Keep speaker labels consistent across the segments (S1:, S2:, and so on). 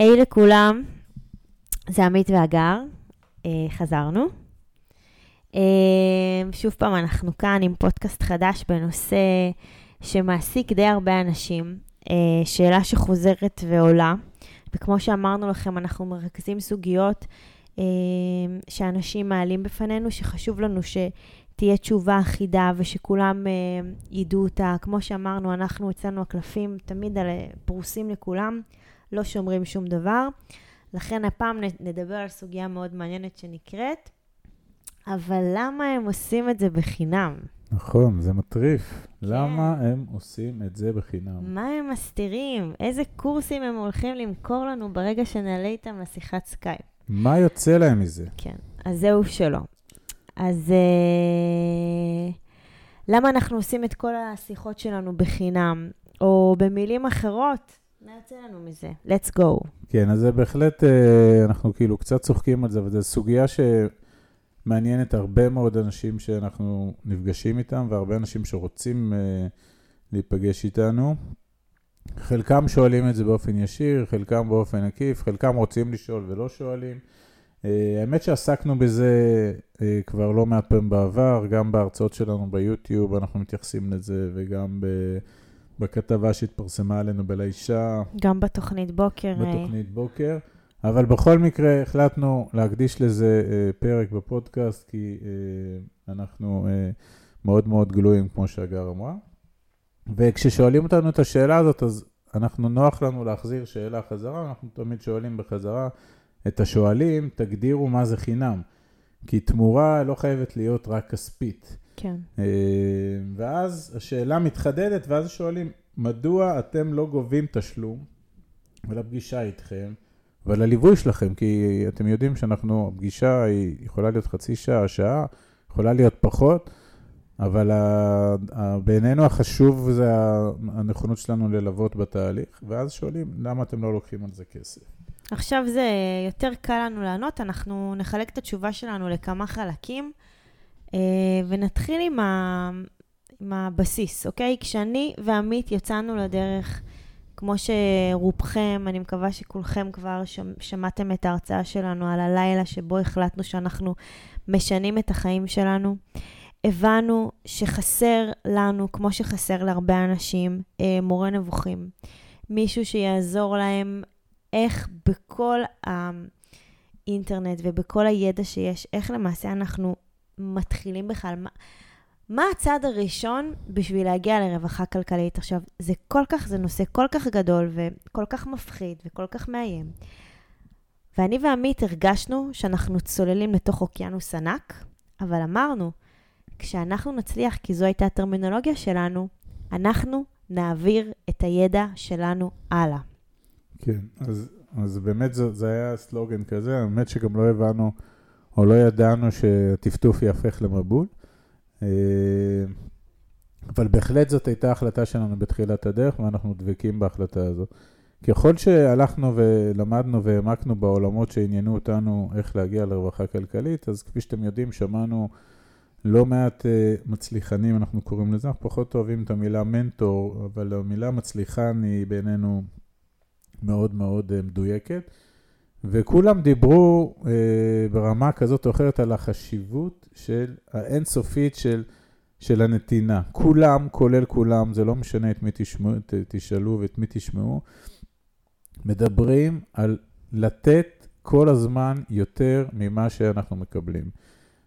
S1: היי לכולם, זה עמית והגר, אה, חזרנו. אה, שוב פעם, אנחנו כאן עם פודקאסט חדש בנושא שמעסיק די הרבה אנשים, אה, שאלה שחוזרת ועולה, וכמו שאמרנו לכם, אנחנו מרכזים סוגיות שאנשים מעלים בפנינו, שחשוב לנו שתהיה תשובה אחידה ושכולם ידעו אותה. כמו שאמרנו, אנחנו אצלנו הקלפים תמיד פרוסים לכולם. לא שומרים שום דבר. לכן הפעם נדבר על סוגיה מאוד מעניינת שנקראת, אבל למה הם עושים את זה בחינם?
S2: נכון, זה מטריף. כן. למה הם עושים את זה בחינם?
S1: מה הם מסתירים? איזה קורסים הם הולכים למכור לנו ברגע שנעלה איתם לשיחת סקייפ?
S2: מה יוצא להם מזה?
S1: כן, אז זהו שלא. אז אה, למה אנחנו עושים את כל השיחות שלנו בחינם? או במילים אחרות, מה יוצא לנו מזה? let's go.
S2: כן, אז זה בהחלט, אה, אנחנו כאילו קצת צוחקים על זה, אבל זו סוגיה שמעניינת הרבה מאוד אנשים שאנחנו נפגשים איתם, והרבה אנשים שרוצים אה, להיפגש איתנו. חלקם שואלים את זה באופן ישיר, חלקם באופן עקיף, חלקם רוצים לשאול ולא שואלים. אה, האמת שעסקנו בזה כבר לא מעט פעמים בעבר, גם בהרצאות שלנו ביוטיוב אנחנו מתייחסים לזה, וגם ב... בכתבה שהתפרסמה עלינו בלישה.
S1: גם בתוכנית בוקר.
S2: אה. בתוכנית בוקר. אבל בכל מקרה החלטנו להקדיש לזה אה, פרק בפודקאסט, כי אה, אנחנו אה, מאוד מאוד גלויים, כמו שהגר אמרה. וכששואלים אותנו את השאלה הזאת, אז אנחנו, נוח לנו להחזיר שאלה חזרה, אנחנו תמיד שואלים בחזרה את השואלים, תגדירו מה זה חינם. כי תמורה לא חייבת להיות רק כספית.
S1: כן.
S2: אה, ואז השאלה מתחדדת, ואז שואלים, מדוע אתם לא גובים תשלום ולפגישה איתכם ולליווי שלכם? כי אתם יודעים שאנחנו, הפגישה היא יכולה להיות חצי שעה, שעה, יכולה להיות פחות, אבל בעינינו החשוב זה הנכונות שלנו ללוות בתהליך, ואז שואלים, למה אתם לא לוקחים על זה כסף?
S1: עכשיו זה יותר קל לנו לענות, אנחנו נחלק את התשובה שלנו לכמה חלקים. אה, ונתחיל עם, ה... עם הבסיס, אוקיי? כשאני ועמית יצאנו לדרך, כמו שרובכם, אני מקווה שכולכם כבר שמעתם את ההרצאה שלנו על הלילה שבו החלטנו שאנחנו משנים את החיים שלנו. הבנו שחסר לנו, כמו שחסר להרבה אנשים, אה, מורה נבוכים. מישהו שיעזור להם איך בכל האינטרנט ובכל הידע שיש, איך למעשה אנחנו מתחילים בכלל? מה, מה הצעד הראשון בשביל להגיע לרווחה כלכלית? עכשיו, זה כל כך, זה נושא כל כך גדול וכל כך מפחיד וכל כך מאיים. ואני ועמית הרגשנו שאנחנו צוללים לתוך אוקיינוס ענק, אבל אמרנו, כשאנחנו נצליח, כי זו הייתה הטרמינולוגיה שלנו, אנחנו נעביר את הידע שלנו הלאה.
S2: כן, אז, אז באמת זה, זה היה סלוגן כזה, האמת שגם לא הבנו או לא ידענו שהטפטוף יהפך למבול. אה, אבל בהחלט זאת הייתה החלטה שלנו בתחילת הדרך, ואנחנו דבקים בהחלטה הזאת. ככל שהלכנו ולמדנו והעמקנו בעולמות שעניינו אותנו איך להגיע לרווחה כלכלית, אז כפי שאתם יודעים, שמענו לא מעט uh, מצליחנים, אנחנו קוראים לזה, אנחנו פחות אוהבים את המילה מנטור, אבל המילה מצליחן היא בעינינו מאוד מאוד uh, מדויקת. וכולם דיברו אה, ברמה כזאת או אחרת על החשיבות של האינסופית של, של הנתינה. כולם, כולל כולם, זה לא משנה את מי תשמעו, ת, תשאלו ואת מי תשמעו, מדברים על לתת כל הזמן יותר ממה שאנחנו מקבלים.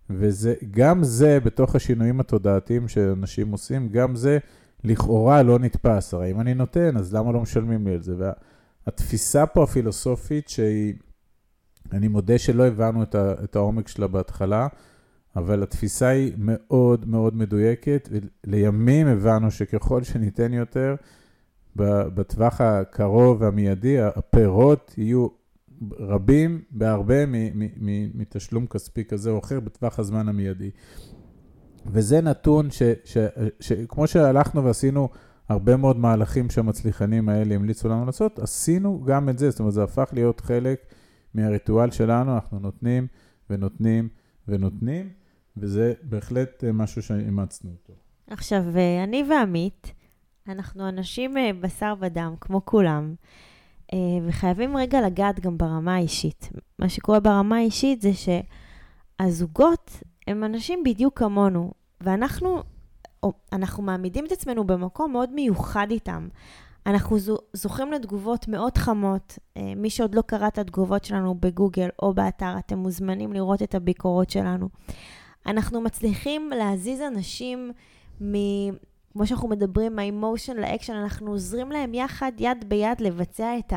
S2: וגם זה, בתוך השינויים התודעתיים שאנשים עושים, גם זה לכאורה לא נתפס. הרי אם אני נותן, אז למה לא משלמים לי על זה? וה, התפיסה פה הפילוסופית שהיא, אני מודה שלא הבנו את, ה, את העומק שלה בהתחלה, אבל התפיסה היא מאוד מאוד מדויקת, ולימים הבנו שככל שניתן יותר, בטווח הקרוב והמיידי, הפירות יהיו רבים בהרבה מתשלום כספי כזה או אחר בטווח הזמן המיידי. וזה נתון שכמו שהלכנו ועשינו הרבה מאוד מהלכים שהמצליחנים האלה המליצו לנו לעשות, עשינו גם את זה, זאת אומרת, זה הפך להיות חלק מהריטואל שלנו, אנחנו נותנים ונותנים ונותנים, וזה בהחלט אה, משהו שאימצנו אותו.
S1: עכשיו, אה, אני ועמית, אנחנו אנשים אה, בשר ודם, כמו כולם. וחייבים רגע לגעת גם ברמה האישית. מה שקורה ברמה האישית זה שהזוגות הם אנשים בדיוק כמונו, ואנחנו אנחנו מעמידים את עצמנו במקום מאוד מיוחד איתם. אנחנו זוכים לתגובות מאוד חמות. אה, מי שעוד לא קרא את התגובות שלנו בגוגל או באתר, אתם מוזמנים לראות את הביקורות שלנו. אנחנו מצליחים להזיז אנשים מ... כמו שאנחנו מדברים, מהאמושן לאקשן, אנחנו עוזרים להם יחד, יד ביד, לבצע את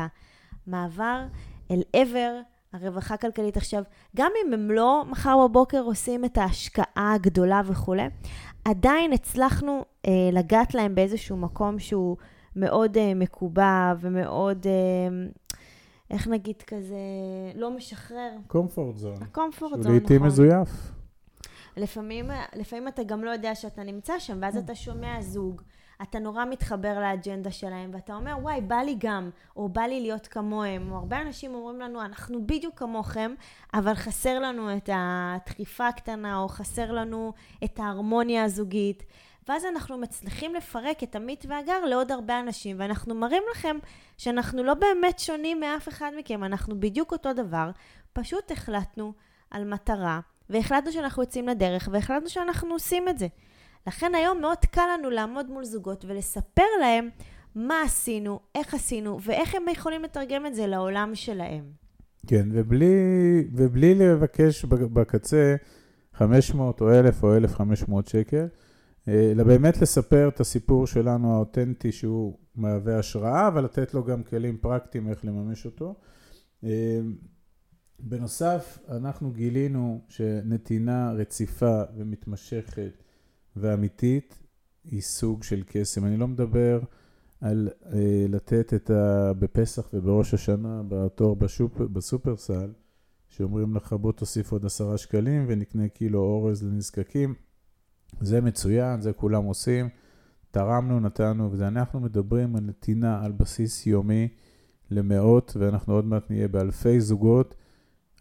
S1: המעבר אל עבר הרווחה הכלכלית. עכשיו, גם אם הם לא מחר בבוקר עושים את ההשקעה הגדולה וכולי, עדיין הצלחנו אה, לגעת להם באיזשהו מקום שהוא מאוד אה, מקובע ומאוד, אה, איך נגיד כזה, לא משחרר.
S2: קומפורט זון.
S1: הקומפורט זון,
S2: נכון. שהוא לעיתים מזויף.
S1: לפעמים, לפעמים אתה גם לא יודע שאתה נמצא שם, ואז אתה שומע זוג, אתה נורא מתחבר לאג'נדה שלהם, ואתה אומר, וואי, בא לי גם, או בא לי להיות כמוהם, או הרבה אנשים אומרים לנו, אנחנו בדיוק כמוכם, אבל חסר לנו את הדחיפה הקטנה, או חסר לנו את ההרמוניה הזוגית. ואז אנחנו מצליחים לפרק את עמית והגר לעוד הרבה אנשים, ואנחנו מראים לכם שאנחנו לא באמת שונים מאף אחד מכם, אנחנו בדיוק אותו דבר, פשוט החלטנו על מטרה, והחלטנו שאנחנו יוצאים לדרך, והחלטנו שאנחנו עושים את זה. לכן היום מאוד קל לנו לעמוד מול זוגות ולספר להם מה עשינו, איך עשינו, ואיך הם יכולים לתרגם את זה לעולם שלהם.
S2: כן, ובלי, ובלי לבקש בקצה 500 או 1,000 או 1,500 שקל, אלא באמת לספר את הסיפור שלנו האותנטי שהוא מהווה השראה, אבל לתת לו גם כלים פרקטיים איך לממש אותו. אה, בנוסף, אנחנו גילינו שנתינה רציפה ומתמשכת ואמיתית היא סוג של קסם. אני לא מדבר על אה, לתת את ה... בפסח ובראש השנה בתור בשופ... בסופרסל, שאומרים לך בוא תוסיף עוד עשרה שקלים ונקנה קילו אורז לנזקקים. זה מצוין, זה כולם עושים. תרמנו, נתנו, וזה אנחנו מדברים על נתינה על בסיס יומי למאות, ואנחנו עוד מעט נהיה באלפי זוגות.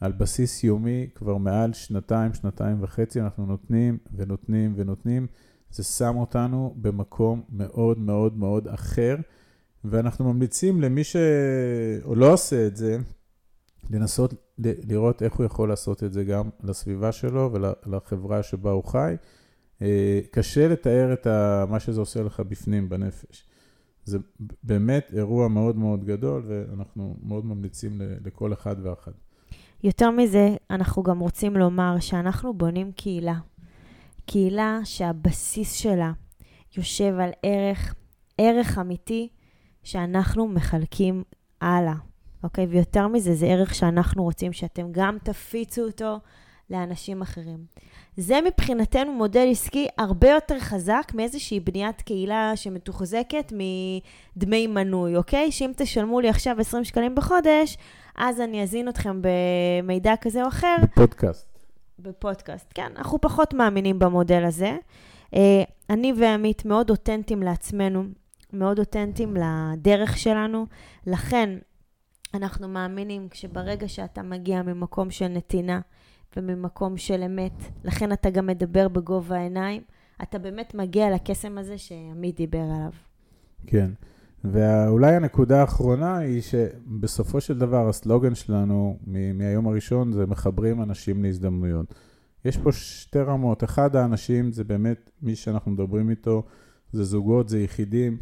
S2: על בסיס יומי כבר מעל שנתיים, שנתיים וחצי, אנחנו נותנים ונותנים ונותנים. זה שם אותנו במקום מאוד מאוד מאוד אחר, ואנחנו ממליצים למי שלא עושה את זה, לנסות לראות איך הוא יכול לעשות את זה גם לסביבה שלו ולחברה שבה הוא חי. אה, קשה לתאר את מה שזה עושה לך בפנים, בנפש. זה באמת אירוע מאוד מאוד גדול, ואנחנו מאוד ממליצים לכל אחד ואחת.
S1: יותר מזה, אנחנו גם רוצים לומר שאנחנו בונים קהילה. קהילה שהבסיס שלה יושב על ערך, ערך אמיתי שאנחנו מחלקים הלאה, אוקיי? ויותר מזה, זה ערך שאנחנו רוצים שאתם גם תפיצו אותו לאנשים אחרים. זה מבחינתנו מודל עסקי הרבה יותר חזק מאיזושהי בניית קהילה שמתוחזקת מדמי מנוי, אוקיי? שאם תשלמו לי עכשיו 20 שקלים בחודש, אז אני אזין אתכם במידע כזה או אחר.
S2: בפודקאסט.
S1: בפודקאסט, כן. אנחנו פחות מאמינים במודל הזה. אה, אני ועמית מאוד אותנטיים לעצמנו, מאוד אותנטיים לדרך שלנו. לכן, אנחנו מאמינים שברגע שאתה מגיע ממקום של נתינה וממקום של אמת, לכן אתה גם מדבר בגובה העיניים, אתה באמת מגיע לקסם הזה שעמית דיבר עליו.
S2: כן. ואולי הנקודה האחרונה היא שבסופו של דבר הסלוגן שלנו מהיום הראשון זה מחברים אנשים להזדמנויות. יש פה שתי רמות, אחד האנשים זה באמת מי שאנחנו מדברים איתו, זה זוגות, זה יחידים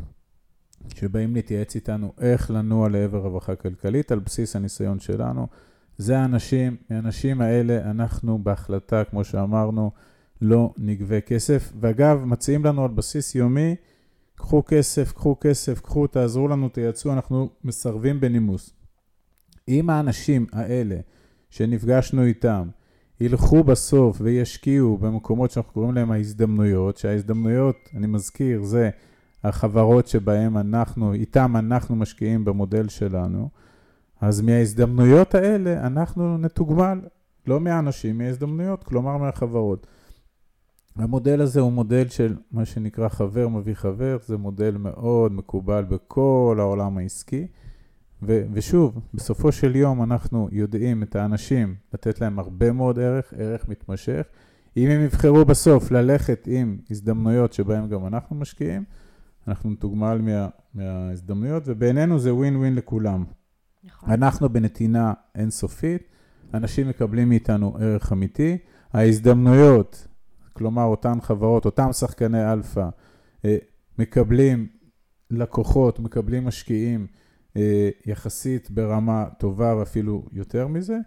S2: שבאים להתייעץ איתנו איך לנוע לעבר רווחה כלכלית על בסיס הניסיון שלנו. זה האנשים, מהאנשים האלה אנחנו בהחלטה, כמו שאמרנו, לא נגבה כסף. ואגב, מציעים לנו על בסיס יומי קחו כסף, קחו כסף, קחו, תעזרו לנו, תייצאו, אנחנו מסרבים בנימוס. אם האנשים האלה שנפגשנו איתם ילכו בסוף וישקיעו במקומות שאנחנו קוראים להם ההזדמנויות, שההזדמנויות, אני מזכיר, זה החברות שבהן אנחנו, איתם אנחנו משקיעים במודל שלנו, אז מההזדמנויות האלה אנחנו נתוגמל, לא מהאנשים, מההזדמנויות, כלומר מהחברות. המודל הזה הוא מודל של מה שנקרא חבר מביא חבר, זה מודל מאוד מקובל בכל העולם העסקי. ו- ושוב, בסופו של יום אנחנו יודעים את האנשים, לתת להם הרבה מאוד ערך, ערך מתמשך. אם הם יבחרו בסוף ללכת עם הזדמנויות שבהן גם אנחנו משקיעים, אנחנו נתוגמל מה, מההזדמנויות, ובינינו זה ווין ווין לכולם.
S1: נכון.
S2: אנחנו בנתינה אינסופית, אנשים מקבלים מאיתנו ערך אמיתי, ההזדמנויות, כלומר אותן חברות, אותם שחקני אלפא, אה, מקבלים לקוחות, מקבלים משקיעים אה, יחסית ברמה טובה ואפילו יותר מזה,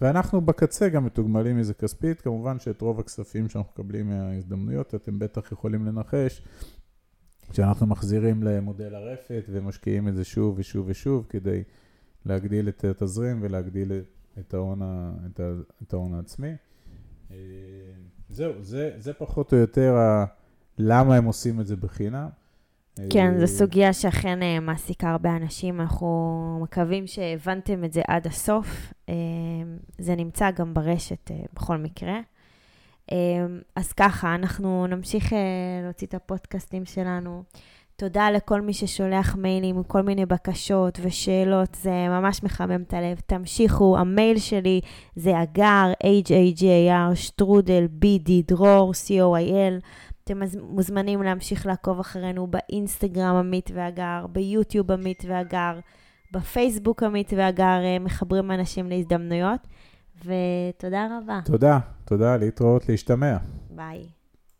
S2: ואנחנו בקצה גם מתוגמלים מזה כספית, כמובן שאת רוב הכספים שאנחנו מקבלים מההזדמנויות, אתם בטח יכולים לנחש, שאנחנו מחזירים למודל הרפת ומשקיעים את זה שוב ושוב ושוב כדי להגדיל את התזרים ולהגדיל את ההון, את ה, את ההון העצמי. אה, זהו, זה, זה פחות או יותר ה, למה הם עושים את זה בחינם.
S1: כן, זו
S2: אה,
S1: סוגיה שאכן אה, מעסיקה הרבה אנשים. אנחנו מקווים שהבנתם את זה עד הסוף. זה נמצא גם ברשת בכל מקרה. אז ככה, אנחנו נמשיך להוציא את הפודקאסטים שלנו. תודה לכל מי ששולח מיילים עם כל מיני בקשות ושאלות, זה ממש מחמם את הלב. תמשיכו, המייל שלי זה אגר, h-a-g-a-r, שטרודל, b-d, דרור, c-o-i-l. אתם מוזמנים להמשיך לעקוב אחרינו באינסטגרם עמית והגר, ביוטיוב עמית והגר, בפייסבוק עמית והגר, אה, מחברים אנשים להזדמנויות, ותודה רבה.
S2: תודה, תודה, להתראות, להשתמע.
S1: ביי.